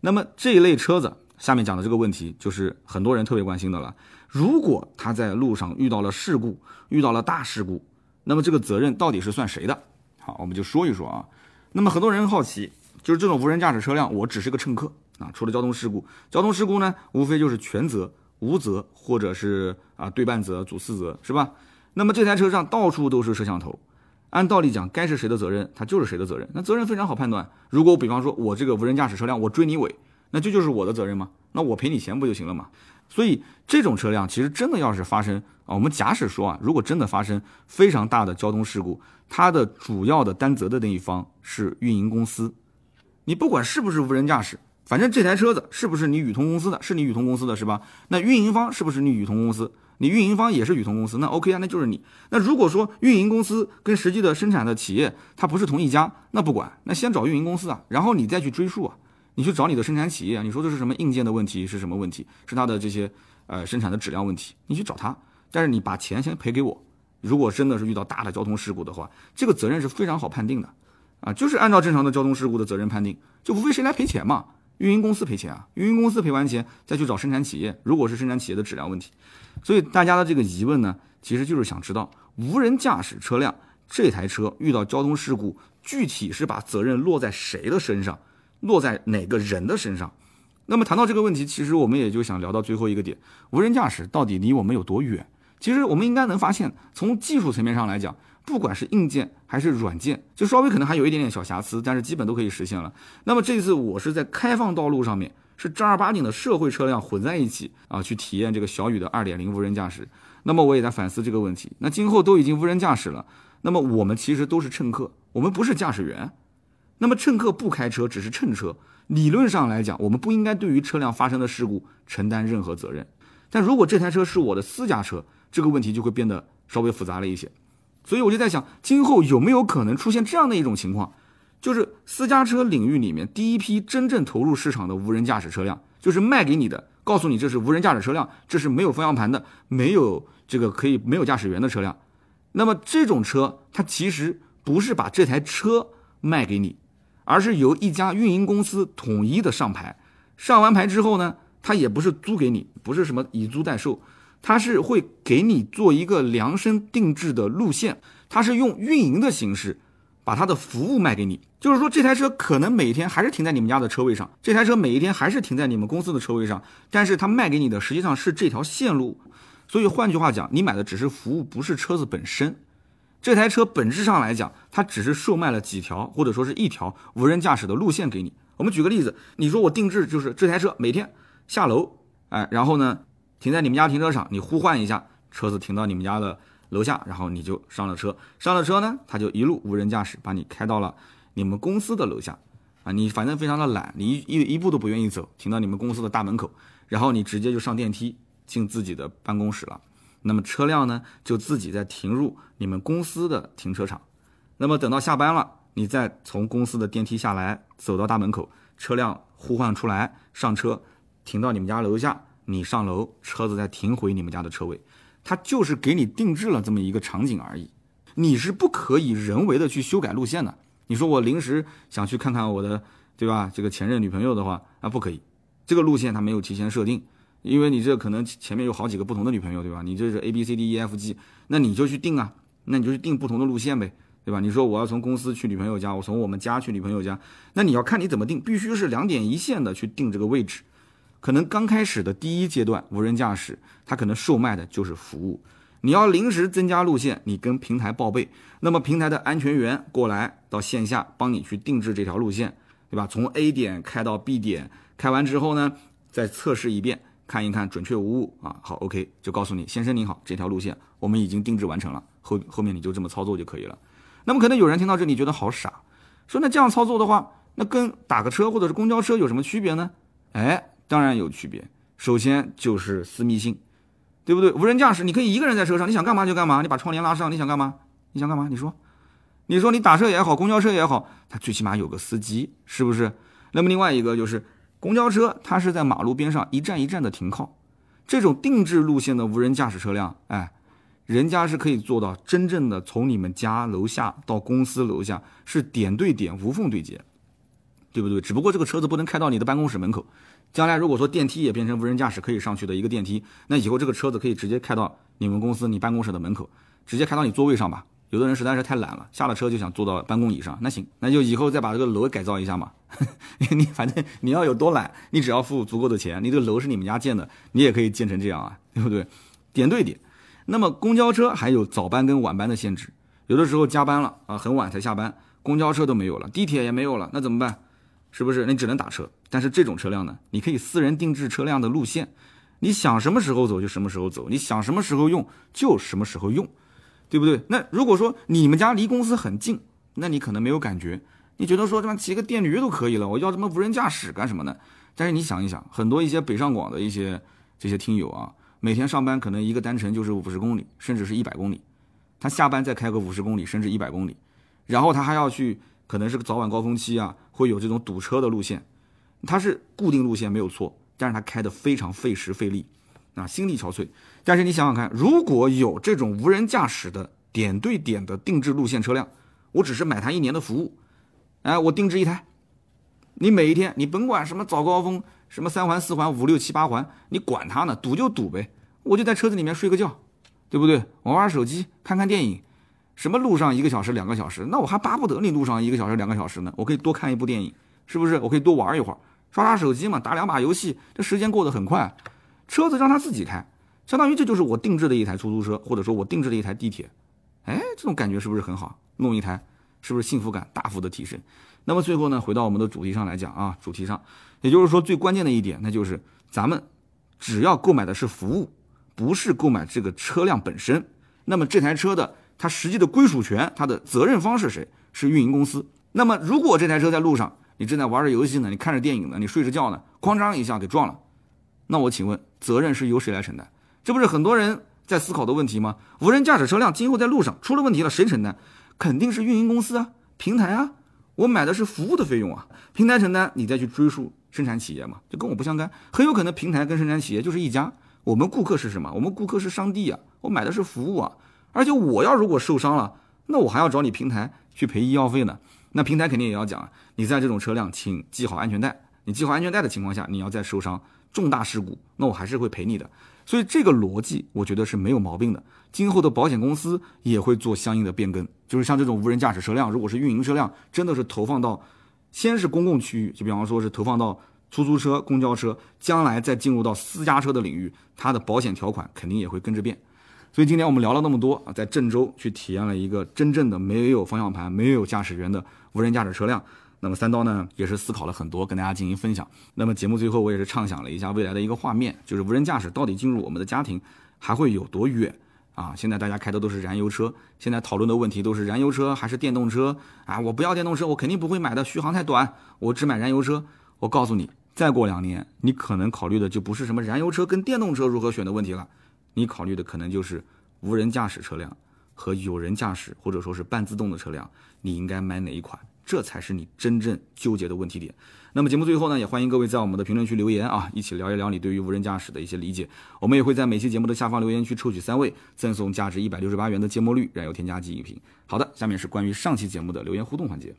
那么这一类车子，下面讲的这个问题就是很多人特别关心的了。如果他在路上遇到了事故，遇到了大事故，那么这个责任到底是算谁的？好，我们就说一说啊。那么很多人好奇，就是这种无人驾驶车辆，我只是个乘客啊，出了交通事故，交通事故呢，无非就是全责、无责，或者是啊对半责、主次责，是吧？那么这台车上到处都是摄像头，按道理讲，该是谁的责任，它就是谁的责任。那责任非常好判断。如果比方说我这个无人驾驶车辆，我追你尾，那这就是我的责任吗？那我赔你钱不就行了吗？所以这种车辆其实真的要是发生啊，我们假使说啊，如果真的发生非常大的交通事故，它的主要的担责的那一方是运营公司。你不管是不是无人驾驶，反正这台车子是不是你宇通公司的，是你宇通公司的是吧？那运营方是不是你宇通公司？你运营方也是宇通公司，那 OK 啊，那就是你。那如果说运营公司跟实际的生产的企业它不是同一家，那不管，那先找运营公司啊，然后你再去追溯啊。你去找你的生产企业，你说这是什么硬件的问题？是什么问题？是它的这些呃生产的质量问题？你去找他，但是你把钱先赔给我。如果真的是遇到大的交通事故的话，这个责任是非常好判定的，啊，就是按照正常的交通事故的责任判定，就无非谁来赔钱嘛？运营公司赔钱啊，运营公司赔完钱再去找生产企业。如果是生产企业的质量问题，所以大家的这个疑问呢，其实就是想知道无人驾驶车辆这台车遇到交通事故，具体是把责任落在谁的身上？落在哪个人的身上？那么谈到这个问题，其实我们也就想聊到最后一个点：无人驾驶到底离我们有多远？其实我们应该能发现，从技术层面上来讲，不管是硬件还是软件，就稍微可能还有一点点小瑕疵，但是基本都可以实现了。那么这次我是在开放道路上面，是正儿八经的社会车辆混在一起啊，去体验这个小雨的二点零无人驾驶。那么我也在反思这个问题。那今后都已经无人驾驶了，那么我们其实都是乘客，我们不是驾驶员。那么乘客不开车，只是乘车。理论上来讲，我们不应该对于车辆发生的事故承担任何责任。但如果这台车是我的私家车，这个问题就会变得稍微复杂了一些。所以我就在想，今后有没有可能出现这样的一种情况，就是私家车领域里面第一批真正投入市场的无人驾驶车辆，就是卖给你的，告诉你这是无人驾驶车辆，这是没有方向盘的，没有这个可以没有驾驶员的车辆。那么这种车，它其实不是把这台车卖给你。而是由一家运营公司统一的上牌，上完牌之后呢，它也不是租给你，不是什么以租代售，它是会给你做一个量身定制的路线，它是用运营的形式把它的服务卖给你。就是说，这台车可能每天还是停在你们家的车位上，这台车每一天还是停在你们公司的车位上，但是它卖给你的实际上是这条线路。所以换句话讲，你买的只是服务，不是车子本身。这台车本质上来讲，它只是售卖了几条或者说是一条无人驾驶的路线给你。我们举个例子，你说我定制就是这台车每天下楼，哎，然后呢停在你们家停车场，你呼唤一下车子停到你们家的楼下，然后你就上了车，上了车呢，它就一路无人驾驶把你开到了你们公司的楼下，啊，你反正非常的懒，你一一一步都不愿意走，停到你们公司的大门口，然后你直接就上电梯进自己的办公室了。那么车辆呢，就自己再停入你们公司的停车场。那么等到下班了，你再从公司的电梯下来，走到大门口，车辆呼唤出来上车，停到你们家楼下，你上楼，车子再停回你们家的车位。它就是给你定制了这么一个场景而已。你是不可以人为的去修改路线的。你说我临时想去看看我的，对吧？这个前任女朋友的话，啊，不可以。这个路线它没有提前设定。因为你这可能前面有好几个不同的女朋友，对吧？你这是 A B C D E F G，那你就去定啊，那你就去定不同的路线呗，对吧？你说我要从公司去女朋友家，我从我们家去女朋友家，那你要看你怎么定，必须是两点一线的去定这个位置。可能刚开始的第一阶段无人驾驶，它可能售卖的就是服务。你要临时增加路线，你跟平台报备，那么平台的安全员过来到线下帮你去定制这条路线，对吧？从 A 点开到 B 点，开完之后呢，再测试一遍。看一看准确无误啊，好，OK，就告诉你，先生您好，这条路线我们已经定制完成了，后 <laughs> 后面你就这么操作就可以了。那么可能有人听到这里觉得好傻，说那这样操作的话，那跟打个车或者是公交车有什么区别呢？哎，当然有区别。首先就是私密性，对不对？无人驾驶你可以一个人在车上，你想干嘛就干嘛，你把窗帘拉上，你想干嘛？你想干嘛？你说，你说你打车也好，公交车也好，它最起码有个司机，是不是？那么另外一个就是。公交车它是在马路边上一站一站的停靠，这种定制路线的无人驾驶车辆，哎，人家是可以做到真正的从你们家楼下到公司楼下是点对点无缝对接，对不对？只不过这个车子不能开到你的办公室门口。将来如果说电梯也变成无人驾驶可以上去的一个电梯，那以后这个车子可以直接开到你们公司你办公室的门口，直接开到你座位上吧。有的人实在是太懒了，下了车就想坐到办公椅上，那行，那就以后再把这个楼改造一下嘛。<laughs> 你反正你要有多懒，你只要付足够的钱，你这个楼是你们家建的，你也可以建成这样啊，对不对？点对点。那么公交车还有早班跟晚班的限制，有的时候加班了啊，很晚才下班，公交车都没有了，地铁也没有了，那怎么办？是不是？你只能打车。但是这种车辆呢，你可以私人定制车辆的路线，你想什么时候走就什么时候走，你想什么时候用就什么时候用。对不对？那如果说你们家离公司很近，那你可能没有感觉，你觉得说他妈骑个电驴都可以了，我要什么无人驾驶干什么呢？但是你想一想，很多一些北上广的一些这些听友啊，每天上班可能一个单程就是五十公里，甚至是一百公里，他下班再开个五十公里，甚至一百公里，然后他还要去，可能是个早晚高峰期啊，会有这种堵车的路线，它是固定路线没有错，但是它开的非常费时费力。啊，心力憔悴。但是你想想看，如果有这种无人驾驶的点对点的定制路线车辆，我只是买它一年的服务，哎，我定制一台，你每一天你甭管什么早高峰，什么三环四环五六七八环，你管它呢，堵就堵呗，我就在车子里面睡个觉，对不对？玩玩手机，看看电影，什么路上一个小时两个小时，那我还巴不得你路上一个小时两个小时呢，我可以多看一部电影，是不是？我可以多玩一会儿，刷刷手机嘛，打两把游戏，这时间过得很快。车子让他自己开，相当于这就是我定制的一台出租车，或者说我定制的一台地铁。哎，这种感觉是不是很好？弄一台，是不是幸福感大幅的提升？那么最后呢，回到我们的主题上来讲啊，主题上，也就是说最关键的一点，那就是咱们只要购买的是服务，不是购买这个车辆本身。那么这台车的它实际的归属权，它的责任方是谁？是运营公司。那么如果这台车在路上，你正在玩着游戏呢，你看着电影呢，你睡着觉呢，哐当一下给撞了。那我请问，责任是由谁来承担？这不是很多人在思考的问题吗？无人驾驶车辆今后在路上出了问题了，谁承担？肯定是运营公司啊，平台啊。我买的是服务的费用啊，平台承担，你再去追溯生产企业嘛，这跟我不相干。很有可能平台跟生产企业就是一家。我们顾客是什么？我们顾客是上帝啊，我买的是服务啊。而且我要如果受伤了，那我还要找你平台去赔医药费呢。那平台肯定也要讲，你在这种车辆，请系好安全带。你系好安全带的情况下，你要再受伤。重大事故，那我还是会赔你的，所以这个逻辑我觉得是没有毛病的。今后的保险公司也会做相应的变更，就是像这种无人驾驶车辆，如果是运营车辆，真的是投放到先是公共区域，就比方说是投放到出租车、公交车，将来再进入到私家车的领域，它的保险条款肯定也会跟着变。所以今天我们聊了那么多啊，在郑州去体验了一个真正的没有方向盘、没有驾驶员的无人驾驶车辆。那么三刀呢，也是思考了很多，跟大家进行分享。那么节目最后，我也是畅想了一下未来的一个画面，就是无人驾驶到底进入我们的家庭还会有多远啊？现在大家开的都是燃油车，现在讨论的问题都是燃油车还是电动车啊？我不要电动车，我肯定不会买的，续航太短，我只买燃油车。我告诉你，再过两年，你可能考虑的就不是什么燃油车跟电动车如何选的问题了，你考虑的可能就是无人驾驶车辆和有人驾驶或者说是半自动的车辆，你应该买哪一款？这才是你真正纠结的问题点。那么节目最后呢，也欢迎各位在我们的评论区留言啊，一起聊一聊你对于无人驾驶的一些理解。我们也会在每期节目的下方留言区抽取三位，赠送价值一百六十八元的芥末绿燃油添加剂一瓶。好的，下面是关于上期节目的留言互动环节。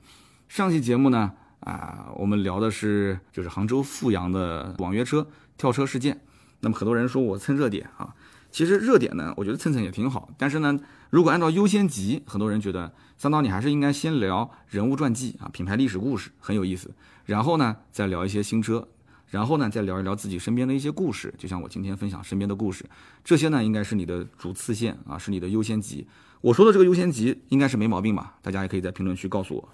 上期节目呢，啊，我们聊的是就是杭州富阳的网约车跳车事件。那么很多人说我蹭热点啊。其实热点呢，我觉得蹭蹭也挺好。但是呢，如果按照优先级，很多人觉得三刀你还是应该先聊人物传记啊，品牌历史故事很有意思。然后呢，再聊一些新车，然后呢，再聊一聊自己身边的一些故事。就像我今天分享身边的故事，这些呢应该是你的主次线啊，是你的优先级。我说的这个优先级应该是没毛病吧？大家也可以在评论区告诉我。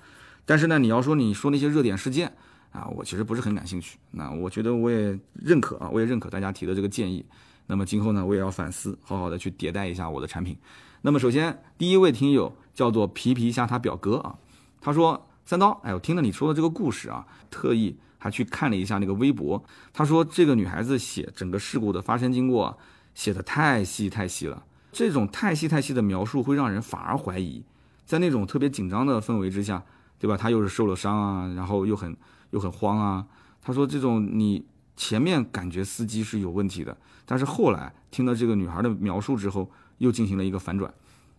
但是呢，你要说你说那些热点事件啊，我其实不是很感兴趣。那我觉得我也认可啊，我也认可大家提的这个建议。那么今后呢，我也要反思，好好的去迭代一下我的产品。那么首先，第一位听友叫做皮皮虾他表哥啊，他说三刀，哎，我听了你说的这个故事啊，特意还去看了一下那个微博。他说这个女孩子写整个事故的发生经过写的太细太细了，这种太细太细的描述会让人反而怀疑，在那种特别紧张的氛围之下，对吧？他又是受了伤啊，然后又很又很慌啊。他说这种你。前面感觉司机是有问题的，但是后来听到这个女孩的描述之后，又进行了一个反转，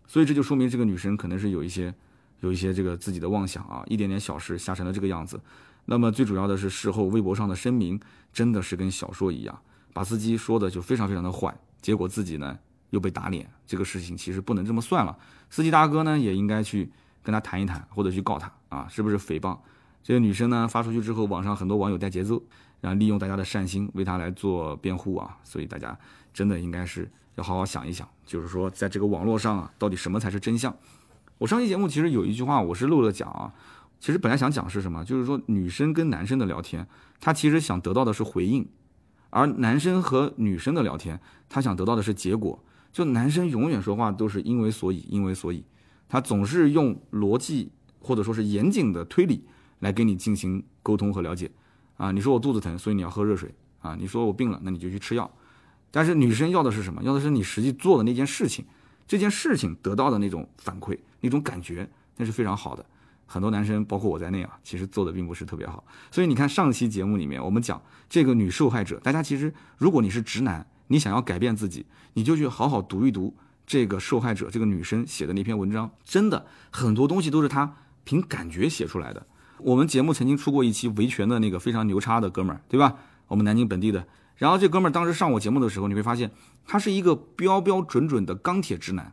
所以这就说明这个女生可能是有一些有一些这个自己的妄想啊，一点点小事吓成了这个样子。那么最主要的是事后微博上的声明真的是跟小说一样，把司机说的就非常非常的坏，结果自己呢又被打脸，这个事情其实不能这么算了，司机大哥呢也应该去跟他谈一谈，或者去告他啊，是不是诽谤？这个女生呢发出去之后，网上很多网友带节奏，然后利用大家的善心为他来做辩护啊，所以大家真的应该是要好好想一想，就是说在这个网络上啊，到底什么才是真相？我上期节目其实有一句话我是漏了讲啊，其实本来想讲是什么，就是说女生跟男生的聊天，他其实想得到的是回应，而男生和女生的聊天，他想得到的是结果。就男生永远说话都是因为所以，因为所以，他总是用逻辑或者说是严谨的推理。来跟你进行沟通和了解，啊，你说我肚子疼，所以你要喝热水，啊，你说我病了，那你就去吃药。但是女生要的是什么？要的是你实际做的那件事情，这件事情得到的那种反馈，那种感觉，那是非常好的。很多男生，包括我在内啊，其实做的并不是特别好。所以你看上期节目里面，我们讲这个女受害者，大家其实如果你是直男，你想要改变自己，你就去好好读一读这个受害者这个女生写的那篇文章，真的很多东西都是她凭感觉写出来的。我们节目曾经出过一期维权的那个非常牛叉的哥们儿，对吧？我们南京本地的。然后这哥们儿当时上我节目的时候，你会发现他是一个标标准准的钢铁直男。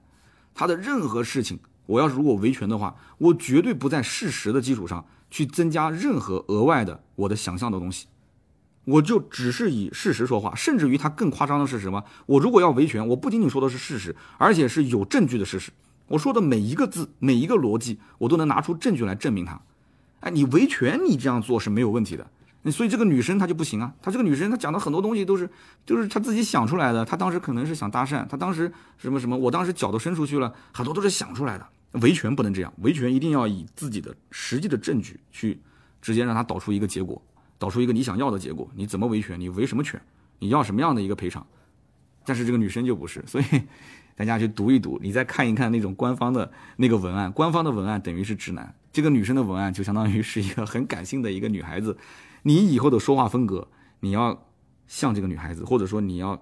他的任何事情，我要是如果维权的话，我绝对不在事实的基础上去增加任何额外的我的想象的东西，我就只是以事实说话。甚至于他更夸张的是什么？我如果要维权，我不仅仅说的是事实，而且是有证据的事实。我说的每一个字，每一个逻辑，我都能拿出证据来证明它。哎，你维权你这样做是没有问题的，所以这个女生她就不行啊。她这个女生她讲的很多东西都是，就是她自己想出来的。她当时可能是想搭讪，她当时什么什么，我当时脚都伸出去了，很多都是想出来的。维权不能这样，维权一定要以自己的实际的证据去直接让她导出一个结果，导出一个你想要的结果。你怎么维权？你维什么权？你要什么样的一个赔偿？但是这个女生就不是，所以大家去读一读，你再看一看那种官方的那个文案，官方的文案等于是直男。这个女生的文案就相当于是一个很感性的一个女孩子，你以后的说话风格，你要像这个女孩子，或者说你要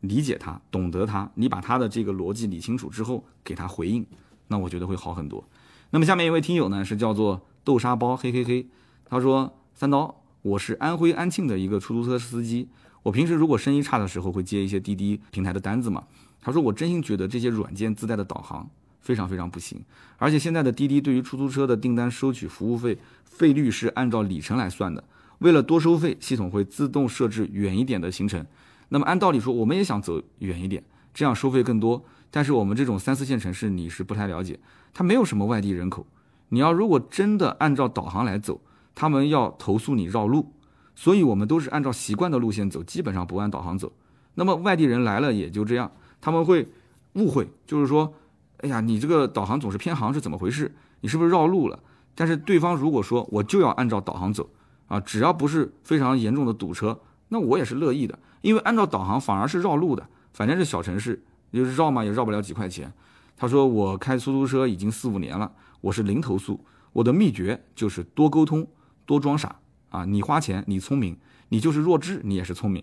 理解她、懂得她，你把她的这个逻辑理清楚之后，给她回应，那我觉得会好很多。那么下面一位听友呢是叫做豆沙包嘿嘿嘿，他说三刀，我是安徽安庆的一个出租车司机，我平时如果生意差的时候会接一些滴滴平台的单子嘛，他说我真心觉得这些软件自带的导航。非常非常不行，而且现在的滴滴对于出租车的订单收取服务费费率是按照里程来算的，为了多收费，系统会自动设置远一点的行程。那么按道理说，我们也想走远一点，这样收费更多。但是我们这种三四线城市你是不太了解，它没有什么外地人口。你要如果真的按照导航来走，他们要投诉你绕路，所以我们都是按照习惯的路线走，基本上不按导航走。那么外地人来了也就这样，他们会误会，就是说。哎呀，你这个导航总是偏航是怎么回事？你是不是绕路了？但是对方如果说我就要按照导航走啊，只要不是非常严重的堵车，那我也是乐意的，因为按照导航反而是绕路的，反正是小城市，就是绕嘛也绕不了几块钱。他说我开出租车已经四五年了，我是零投诉，我的秘诀就是多沟通，多装傻啊！你花钱，你聪明，你就是弱智，你也是聪明。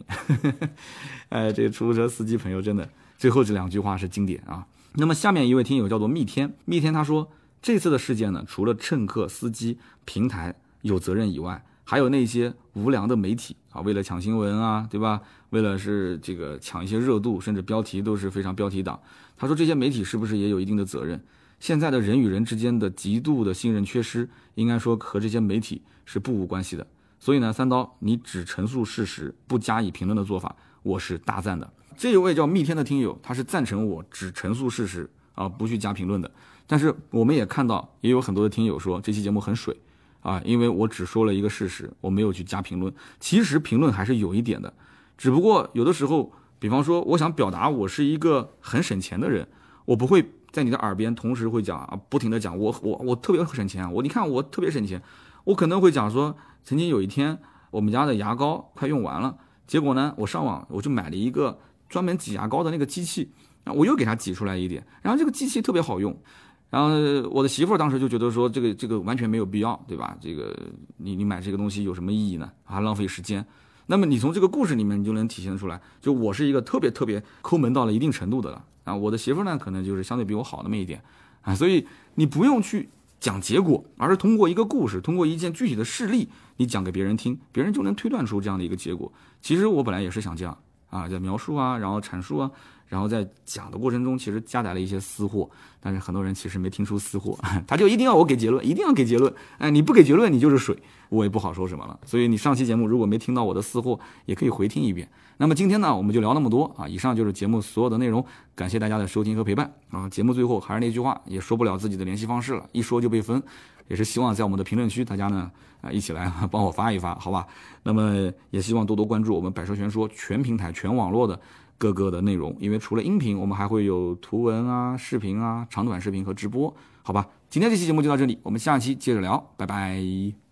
<laughs> 哎，这个出租车司机朋友真的，最后这两句话是经典啊。那么下面一位听友叫做密天，密天他说，这次的事件呢，除了乘客、司机、平台有责任以外，还有那些无良的媒体啊，为了抢新闻啊，对吧？为了是这个抢一些热度，甚至标题都是非常标题党。他说这些媒体是不是也有一定的责任？现在的人与人之间的极度的信任缺失，应该说和这些媒体是不无关系的。所以呢，三刀，你只陈述事实，不加以评论的做法，我是大赞的。这一位叫密天的听友，他是赞成我只陈述事实啊，不去加评论的。但是我们也看到，也有很多的听友说这期节目很水啊，因为我只说了一个事实，我没有去加评论。其实评论还是有一点的，只不过有的时候，比方说我想表达我是一个很省钱的人，我不会在你的耳边同时会讲啊，不停的讲我我我特别省钱，我你看我特别省钱，我可能会讲说，曾经有一天我们家的牙膏快用完了，结果呢，我上网我就买了一个。专门挤牙膏的那个机器，我又给它挤出来一点，然后这个机器特别好用，然后我的媳妇儿当时就觉得说这个这个完全没有必要，对吧？这个你你买这个东西有什么意义呢？还浪费时间，那么你从这个故事里面，你就能体现出来，就我是一个特别特别抠门到了一定程度的了啊。我的媳妇呢，可能就是相对比我好那么一点啊。所以你不用去讲结果，而是通过一个故事，通过一件具体的事例，你讲给别人听，别人就能推断出这样的一个结果。其实我本来也是想这样啊，在描述啊，然后阐述啊。然后在讲的过程中，其实夹带了一些私货，但是很多人其实没听出私货，<laughs> 他就一定要我给结论，一定要给结论。哎，你不给结论，你就是水，我也不好说什么了。所以你上期节目如果没听到我的私货，也可以回听一遍。那么今天呢，我们就聊那么多啊。以上就是节目所有的内容，感谢大家的收听和陪伴啊。节目最后还是那句话，也说不了自己的联系方式了，一说就被封，也是希望在我们的评论区大家呢啊一起来 <laughs> 帮我发一发，好吧？那么也希望多多关注我们百车全说全平台全网络的。各个的内容，因为除了音频，我们还会有图文啊、视频啊、长短视频和直播，好吧？今天这期节目就到这里，我们下期接着聊，拜拜。